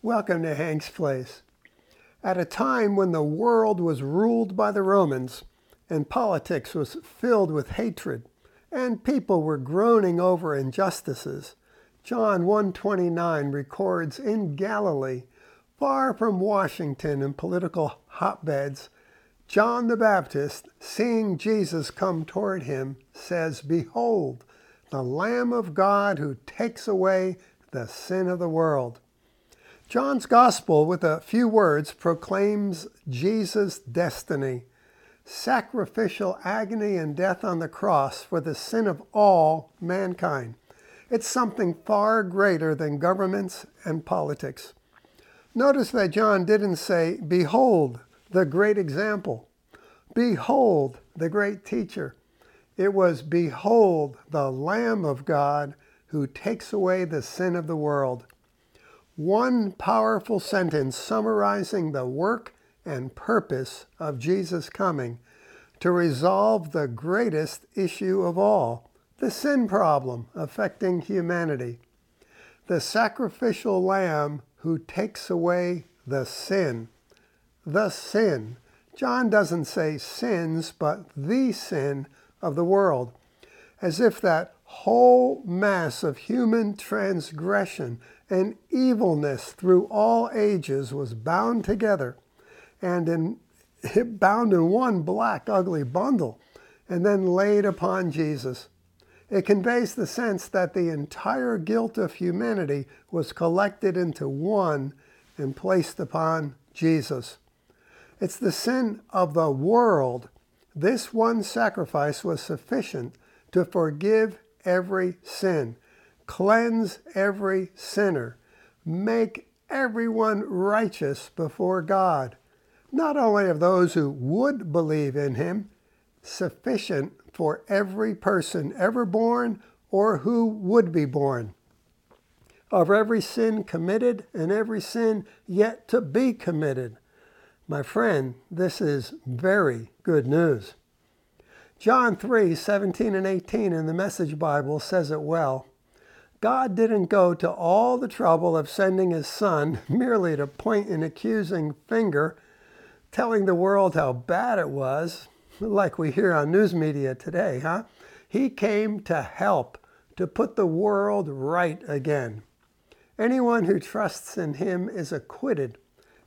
Welcome to Hank's Place. At a time when the world was ruled by the Romans and politics was filled with hatred and people were groaning over injustices, John 129 records in Galilee, far from Washington and political hotbeds, John the Baptist, seeing Jesus come toward him, says, "Behold, the Lamb of God who takes away the sin of the world." John's gospel, with a few words, proclaims Jesus' destiny sacrificial agony and death on the cross for the sin of all mankind. It's something far greater than governments and politics. Notice that John didn't say, Behold, the great example. Behold, the great teacher. It was, Behold, the Lamb of God who takes away the sin of the world. One powerful sentence summarizing the work and purpose of Jesus coming to resolve the greatest issue of all the sin problem affecting humanity. The sacrificial lamb who takes away the sin. The sin. John doesn't say sins, but the sin of the world, as if that whole mass of human transgression and evilness through all ages was bound together and in, bound in one black, ugly bundle and then laid upon Jesus. It conveys the sense that the entire guilt of humanity was collected into one and placed upon Jesus. It's the sin of the world. This one sacrifice was sufficient to forgive every sin, cleanse every sinner, make everyone righteous before God, not only of those who would believe in him, sufficient for every person ever born or who would be born, of every sin committed and every sin yet to be committed. My friend, this is very good news. John 3 17 and 18 in the Message Bible says it well. God didn't go to all the trouble of sending his son merely to point an accusing finger, telling the world how bad it was, like we hear on news media today, huh? He came to help, to put the world right again. Anyone who trusts in him is acquitted.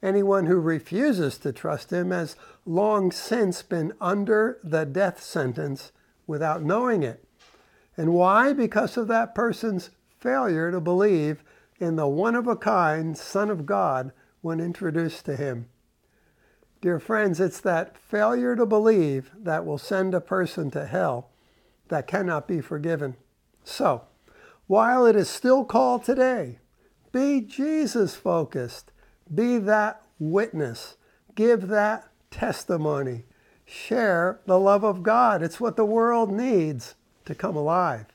Anyone who refuses to trust him has long since been under the death sentence without knowing it. And why? Because of that person's failure to believe in the one of a kind Son of God when introduced to him. Dear friends, it's that failure to believe that will send a person to hell that cannot be forgiven. So, while it is still called today, be Jesus focused, be that witness, give that testimony, share the love of God. It's what the world needs to come alive.